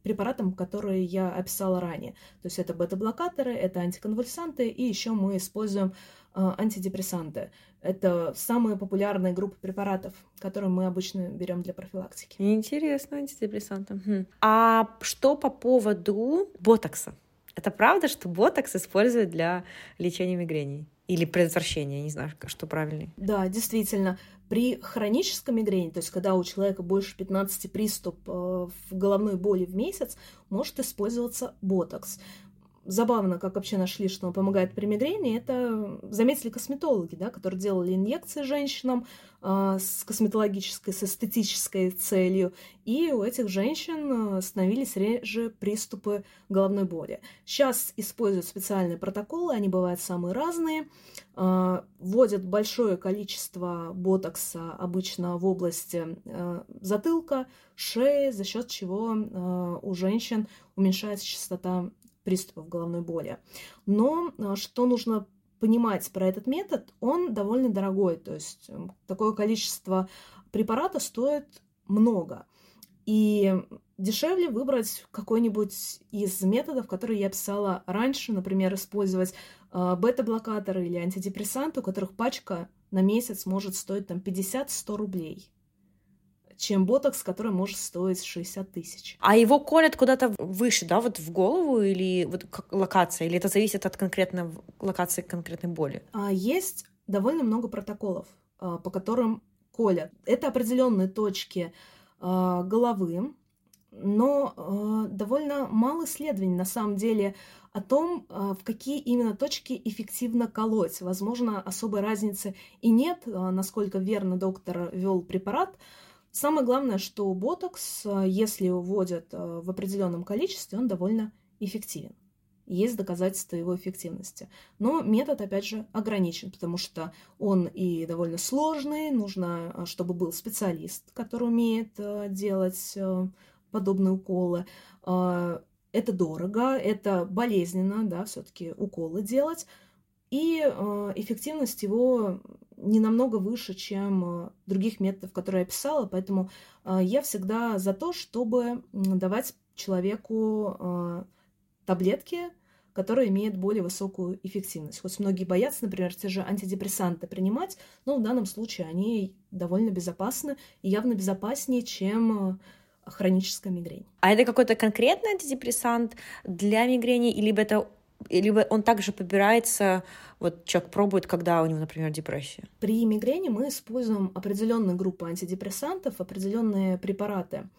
препаратам, которые я описала ранее. То есть это бета-блокаторы, это антиконвульсанты, и еще мы используем антидепрессанты. Это самые популярные группы препаратов, которые мы обычно берем для профилактики. Интересно, антидепрессанты. Хм. А что по поводу ботокса? Это правда, что ботокс используют для лечения мигрени? Или предотвращения, не знаю, что правильнее. Да, действительно. При хронической мигрени, то есть когда у человека больше 15 приступ э, головной боли в месяц, может использоваться ботокс забавно, как вообще нашли, что он помогает при мигрени, это заметили косметологи, да, которые делали инъекции женщинам э, с косметологической, с эстетической целью, и у этих женщин а, становились реже приступы головной боли. Сейчас используют специальные протоколы, они бывают самые разные, э, вводят большое количество ботокса обычно в области э, затылка, шеи, за счет чего э, у женщин уменьшается частота приступов головной боли. Но а, что нужно понимать про этот метод, он довольно дорогой, то есть такое количество препарата стоит много. И дешевле выбрать какой-нибудь из методов, которые я писала раньше, например, использовать э, бета-блокаторы или антидепрессанты, у которых пачка на месяц может стоить там 50-100 рублей чем ботокс, который может стоить 60 тысяч. А его колят куда-то выше, да, вот в голову или вот локация, или это зависит от конкретной локации конкретной боли? А, есть довольно много протоколов, а, по которым колят. Это определенные точки а, головы, но довольно мало исследований на самом деле о том, в какие именно точки эффективно колоть. Возможно, особой разницы и нет, насколько верно доктор вел препарат, Самое главное, что ботокс, э, если вводят э, в определенном количестве, он довольно эффективен. Есть доказательства его эффективности. Но метод, опять же, ограничен, потому что он и довольно сложный, нужно, э, чтобы был специалист, который умеет делать подобные уколы. Это дорого, это болезненно, да, все-таки уколы делать. И эффективность его не намного выше, чем э, других методов, которые я писала, поэтому э, я всегда за то, чтобы давать человеку э, таблетки, которые имеют более высокую эффективность. Хоть многие боятся, например, те же антидепрессанты принимать, но в данном случае они довольно безопасны и явно безопаснее, чем хроническая мигрень. А это какой-то конкретный антидепрессант для мигрени, или это Либо он также побирается, вот человек пробует, когда у него, например, депрессия? При мигрени мы используем определенные группы антидепрессантов, определенные препараты.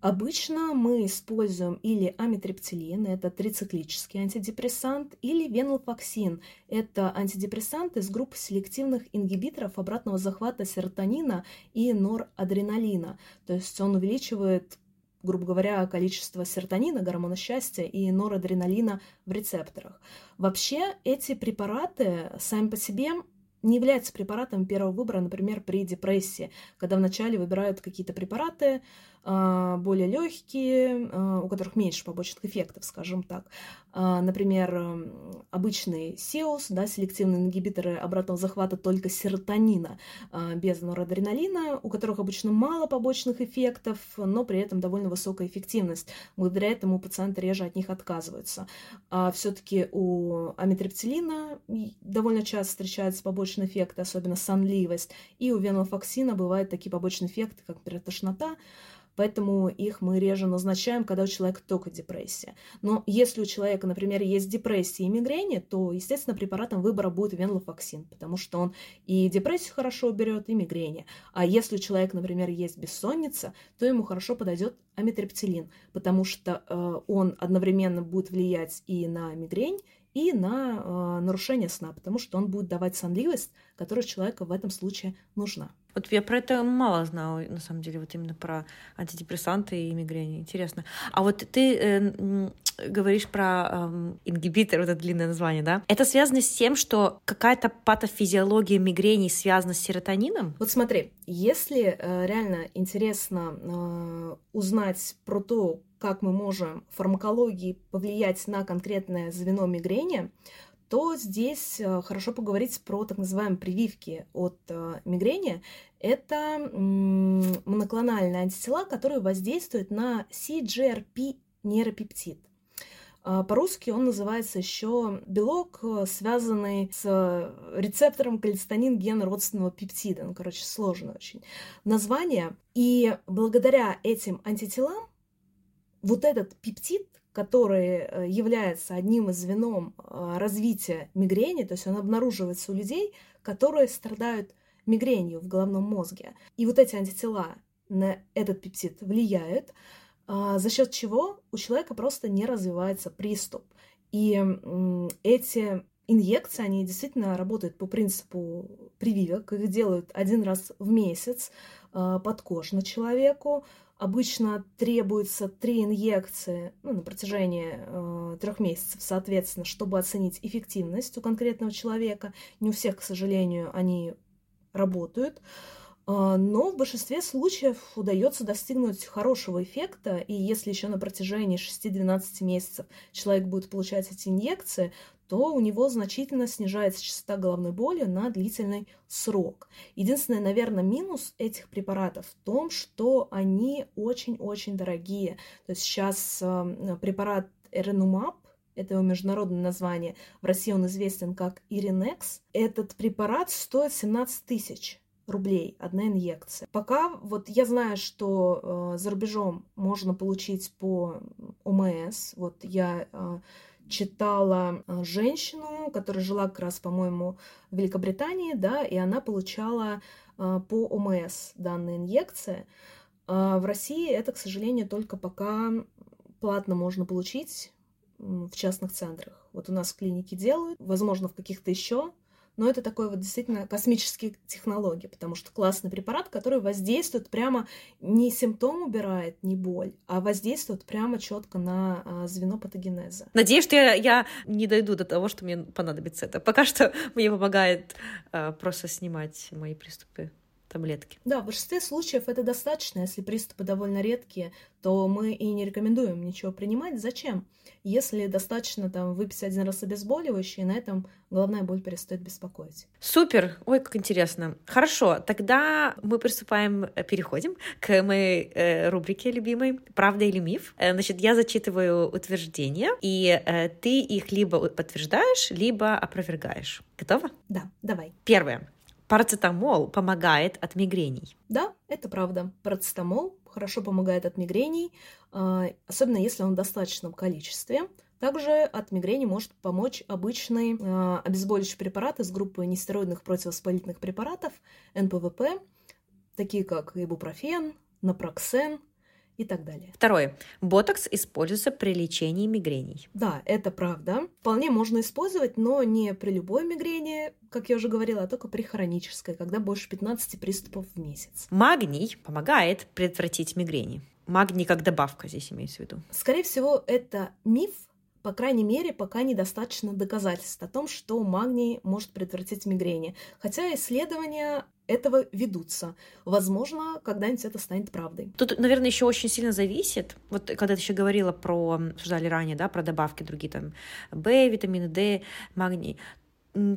Обычно мы используем или амитриптилин, это трициклический антидепрессант, или венлофоксин, это антидепрессант из группы селективных ингибиторов обратного захвата серотонина и норадреналина. То есть он увеличивает грубо говоря, количество серотонина, гормона счастья и норадреналина в рецепторах. Вообще эти препараты сами по себе не являются препаратом первого выбора, например, при депрессии, когда вначале выбирают какие-то препараты, более легкие, а, у которых меньше побочных эффектов, скажем так. А, например, обычный SEOS, да, селективные ингибиторы обратного захвата только серотонина без норадреналина, у которых обычно мало побочных эффектов, но при этом довольно высокая эффективность. Благодаря этому пациенты реже от них отказываются. А все-таки у амитриптилина довольно часто встречаются побочные эффекты, особенно сонливость, и у венлофоксина бывают такие побочные эффекты, как, например, тошнота, поэтому их мы реже назначаем, когда у человека только депрессия. Но если у человека, например, есть депрессия и мигрени, то, естественно, препаратом выбора будет венлофоксин, потому что он и депрессию хорошо уберет, и мигрени. А если у человека, например, есть бессонница, то ему хорошо подойдет амитриптилин, потому что э, он одновременно будет влиять и на мигрень, и на э, нарушение сна, потому что он будет давать сонливость, которая человеку в этом случае нужна. Вот я про это мало знала, на самом деле, вот именно про антидепрессанты и мигрени. Интересно. А вот ты э, говоришь про э, ингибитор, вот это длинное название, да? Это связано с тем, что какая-то патофизиология мигрени связана с серотонином? Вот смотри, если э, реально интересно э, узнать про то, как мы можем фармакологией повлиять на конкретное звено мигрени, то здесь э, хорошо поговорить про так называемые прививки от э, мигрени. Это моноклональные антитела, которые воздействуют на CGRP нейропептид. А, по-русски он называется еще белок, э, связанный с рецептором кальцитонин гена родственного пептида. Ну, короче, сложно очень название. И благодаря этим антителам вот этот пептид который э, является одним из звеном э, развития мигрени, то есть он обнаруживается у людей, которые страдают мигренью в головном мозге. И вот эти антитела на этот пептид влияют, а, за счет чего у человека просто не развивается приступ. И эти инъекции, они действительно работают по принципу прививок, их делают один раз в месяц а, подкожно человеку, Обычно требуется три инъекции ну, на протяжении э, трех месяцев, соответственно, чтобы оценить эффективность у конкретного человека. Не у всех, к сожалению, они работают. Э, но в большинстве случаев удается достигнуть хорошего эффекта, и если еще на протяжении 6-12 месяцев человек будет получать эти инъекции, то у него значительно снижается частота головной боли на длительный срок. Единственный, наверное, минус этих препаратов в том, что они очень-очень дорогие. То есть сейчас э, препарат Эренумаб, это его международное название, в России он известен как Иринекс, этот препарат стоит 17 тысяч рублей одна инъекция. Пока вот я знаю, что э, за рубежом можно получить по ОМС. Вот я э, читала а, женщину, которая жила как раз, по-моему, в Великобритании, да, и она получала а, по ОМС данные инъекции. А в России это, к сожалению, только пока платно можно получить в частных центрах. Вот у нас в клинике делают, возможно, в каких-то еще но это такой вот действительно космические технологии, потому что классный препарат, который воздействует прямо, не симптом убирает, не боль, а воздействует прямо четко на а, звено патогенеза. Надеюсь, что я, я не дойду до того, что мне понадобится это. Пока что мне помогает а, просто снимать мои приступы таблетки. Да, в большинстве случаев это достаточно. Если приступы довольно редкие, то мы и не рекомендуем ничего принимать. Зачем? Если достаточно там выпить один раз обезболивающее, на этом головная боль перестает беспокоить. Супер! Ой, как интересно. Хорошо, тогда мы приступаем, э, переходим к моей э, рубрике любимой «Правда или миф?». Э, значит, я зачитываю утверждения, и э, ты их либо подтверждаешь, либо опровергаешь. Готова? Да, давай. Первое. Парацетамол помогает от мигрений. Да, это правда. Парацетамол хорошо помогает от мигрений, а, особенно если он в достаточном количестве. Также от мигрени может помочь обычный э, обезболивающий препарат из группы нестероидных противовоспалительных препаратов НПВП, такие как ибупрофен, напроксен, и так далее. Второе. Ботокс используется при лечении мигрений. Да, это правда. Вполне можно использовать, но не при любой мигрени, как я уже говорила, а только при хронической, когда больше 15 приступов в месяц. Магний помогает предотвратить мигрени. Магний как добавка здесь имеется в виду. Скорее всего, это миф, по крайней мере, пока недостаточно доказательств о том, что магний может предотвратить мигрени. Хотя исследования этого ведутся. Возможно, когда-нибудь это станет правдой. Тут, наверное, еще очень сильно зависит. Вот когда ты еще говорила про, обсуждали ранее, да, про добавки другие, там, В, витамины D, магний.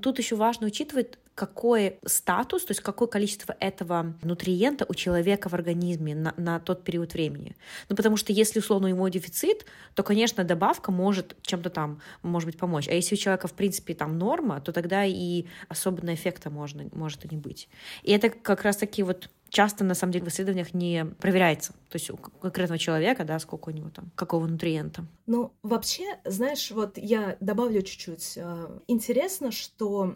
Тут еще важно учитывать, какой статус, то есть какое количество этого нутриента у человека в организме на, на тот период времени. Ну, потому что если, условно, ему дефицит, то, конечно, добавка может чем-то там, может быть, помочь. А если у человека, в принципе, там норма, то тогда и особенного эффекта можно, может и не быть. И это как раз-таки вот часто, на самом деле, в исследованиях не проверяется. То есть у конкретного человека, да, сколько у него там, какого нутриента. Ну, вообще, знаешь, вот я добавлю чуть-чуть. Э, интересно, что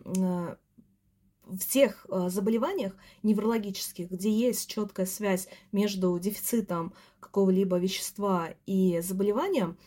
в тех э, заболеваниях неврологических, где есть четкая связь между дефицитом какого-либо вещества и заболеванием,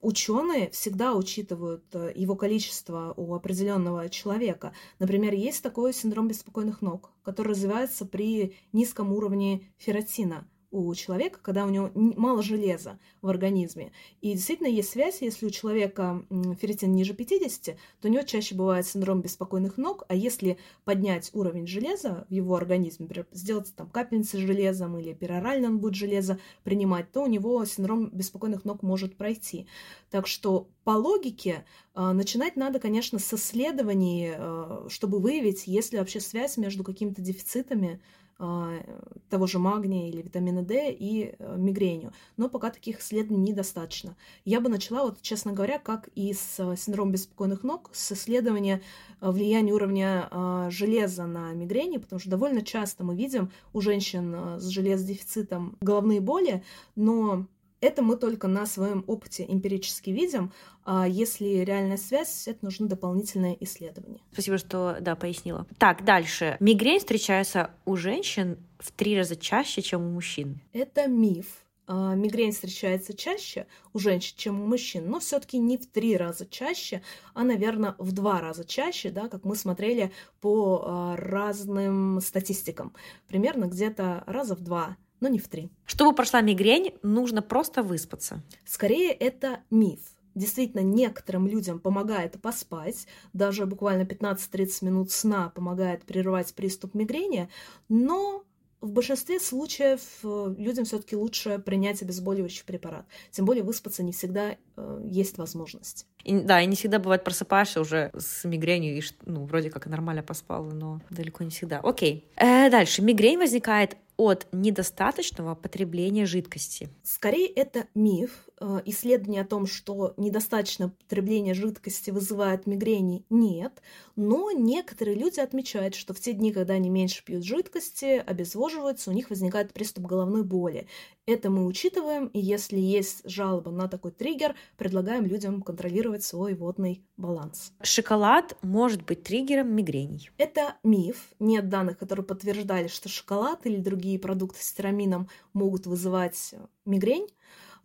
ученые всегда учитывают э, его количество у определенного человека. Например, есть такой синдром беспокойных ног, который развивается при низком уровне ферротина у человека, когда у него мало железа в организме. И действительно есть связь, если у человека ферритин ниже 50, то у него чаще бывает синдром беспокойных ног, а если поднять уровень железа в его организме, например, сделать там капельницы с железом или перорально он будет железо принимать, то у него синдром беспокойных ног может пройти. Так что по логике а, начинать надо, конечно, с исследований, а, чтобы выявить, есть ли вообще связь между какими-то дефицитами того же магния или витамина D и э, мигренью. Но пока таких исследований недостаточно. Я бы начала, вот, честно говоря, как и с э, синдромом беспокойных ног, с исследования э, влияния уровня а, железа на мигрени, потому что довольно часто мы видим у женщин с железодефицитом головные боли, но это мы только на своем опыте эмпирически видим, а если реальная связь, это нужны дополнительные исследования. Спасибо, что, да, пояснила. Так, дальше. Мигрень встречается у женщин в три раза чаще, чем у мужчин. Это миф. А, мигрень встречается чаще у женщин, чем у мужчин, но все-таки не в три раза чаще, а, наверное, в два раза чаще, да, как мы смотрели по а, разным статистикам. Примерно где-то раза в два но не в три. Чтобы прошла мигрень, нужно просто выспаться. Скорее, это миф. Действительно, некоторым людям помогает поспать, даже буквально 15-30 минут сна помогает прервать приступ мигрени, но в большинстве случаев э, людям все-таки лучше принять обезболивающий препарат. Тем более выспаться не всегда э, есть возможность. И, да, и не всегда бывает просыпаешься уже с мигренью и ну, вроде как нормально поспал, но далеко не всегда. Окей. Э, дальше. Мигрень возникает от недостаточного потребления жидкости. Скорее, это миф. Э, исследование о том, что недостаточное потребление жидкости вызывает мигрени, нет. Но некоторые люди отмечают, что в те дни, когда они меньше пьют жидкости, обезвоживаются, у них возникает приступ головной боли. Это мы учитываем, и если есть жалоба на такой триггер, предлагаем людям контролировать свой водный баланс. Шоколад может быть триггером мигрений. Это миф. Нет данных, которые подтверждали, что шоколад или другие продукты с тирамином могут вызывать мигрень.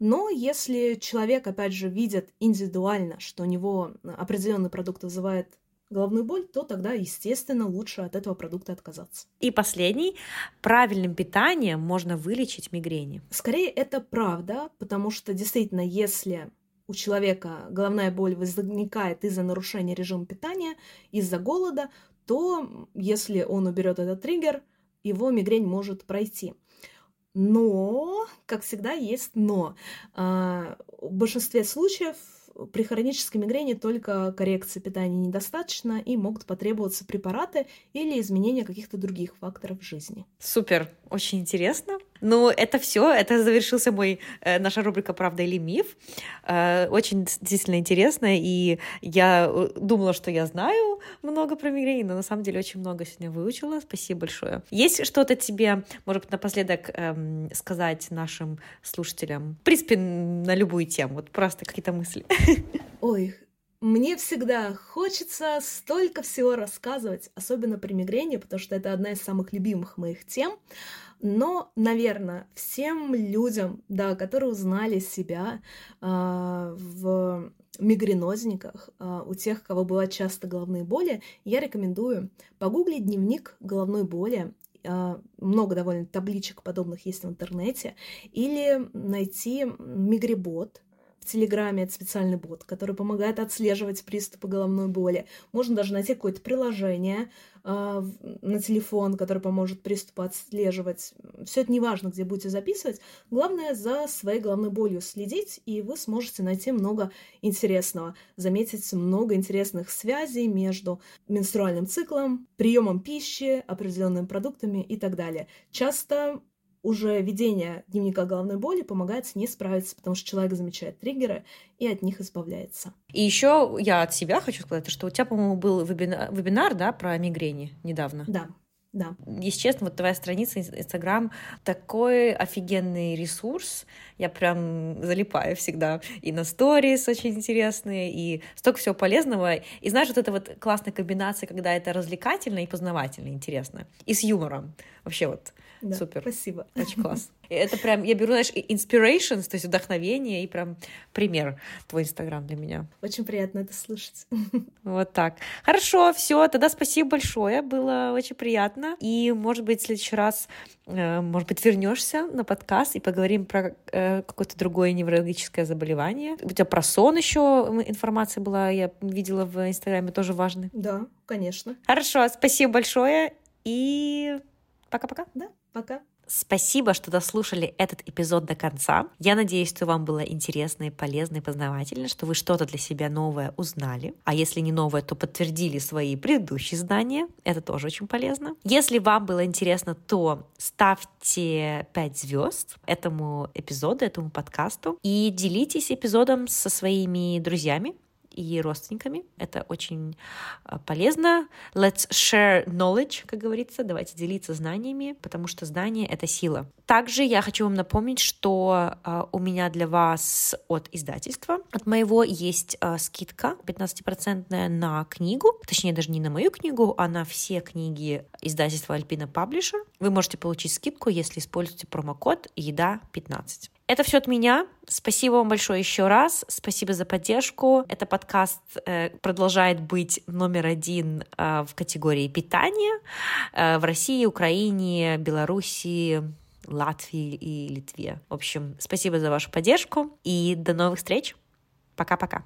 Но если человек, опять же, видит индивидуально, что у него определенный продукт вызывает головную боль, то тогда, естественно, лучше от этого продукта отказаться. И последний. Правильным питанием можно вылечить мигрени. Скорее, это правда, потому что действительно, если у человека головная боль возникает из-за нарушения режима питания, из-за голода, то если он уберет этот триггер, его мигрень может пройти. Но, как всегда, есть но. А, в большинстве случаев при хронической мигрени только коррекции питания недостаточно и могут потребоваться препараты или изменения каких-то других факторов жизни. Супер, очень интересно. Ну, это все, это завершился мой, э, наша рубрика «Правда или миф». Э, очень действительно интересно, и я э, думала, что я знаю много про мигрень, но на самом деле очень много сегодня выучила. Спасибо большое. Есть что-то тебе, может быть, напоследок эм, сказать нашим слушателям? В принципе, на любую тему, вот просто какие-то мысли. Ой, мне всегда хочется столько всего рассказывать, особенно при мигрени, потому что это одна из самых любимых моих тем. Но, наверное, всем людям, да, которые узнали себя э, в мигренозниках, э, у тех, кого бывают часто головные боли, я рекомендую погуглить дневник головной боли э, много довольно табличек подобных есть в интернете, или найти мигрибот, в Телеграме это специальный бот, который помогает отслеживать приступы головной боли. Можно даже найти какое-то приложение э, на телефон, которое поможет приступы отслеживать. Все это не важно, где будете записывать. Главное, за своей головной болью следить, и вы сможете найти много интересного. Заметить много интересных связей между менструальным циклом, приемом пищи, определенными продуктами и так далее. Часто уже ведение дневника головной боли помогает с ней справиться, потому что человек замечает триггеры и от них избавляется. И еще я от себя хочу сказать, что у тебя, по-моему, был вебинар, вебинар да, про мигрени недавно. Да, да. Если честно, вот твоя страница Инстаграм такой офигенный ресурс. Я прям залипаю всегда. И на сторис очень интересные, и столько всего полезного. И знаешь, вот эта вот классная комбинация, когда это развлекательно и познавательно, интересно. И с юмором. Вообще вот да, супер. Спасибо. Очень класс. Это прям, я беру, знаешь, inspirations, то есть вдохновение, и прям пример твой Инстаграм для меня. Очень приятно это слышать. Вот так. Хорошо, все, тогда спасибо большое, было очень приятно. И, может быть, в следующий раз, э, может быть, вернешься на подкаст и поговорим про э, какое-то другое неврологическое заболевание. У тебя про сон еще информация была, я видела в Инстаграме, тоже важно. Да, конечно. Хорошо, спасибо большое, и пока-пока. Да, пока. Спасибо, что дослушали этот эпизод до конца. Я надеюсь, что вам было интересно и полезно и познавательно, что вы что-то для себя новое узнали. А если не новое, то подтвердили свои предыдущие знания. Это тоже очень полезно. Если вам было интересно, то ставьте 5 звезд этому эпизоду, этому подкасту и делитесь эпизодом со своими друзьями и родственниками. Это очень а, полезно. Let's share knowledge, как говорится. Давайте делиться знаниями, потому что знание — это сила. Также я хочу вам напомнить, что uh, у меня для вас от издательства, от моего, есть uh, скидка 15% на книгу, точнее даже не на мою книгу, а на все книги издательства Alpina Publisher. Вы можете получить скидку, если используете промокод «Еда15». Это все от меня. Спасибо вам большое еще раз. Спасибо за поддержку. Это подкаст э, продолжает быть номер один э, в категории питания э, в России, Украине, Белоруссии, Латвии и Литве. В общем, спасибо за вашу поддержку и до новых встреч. Пока-пока.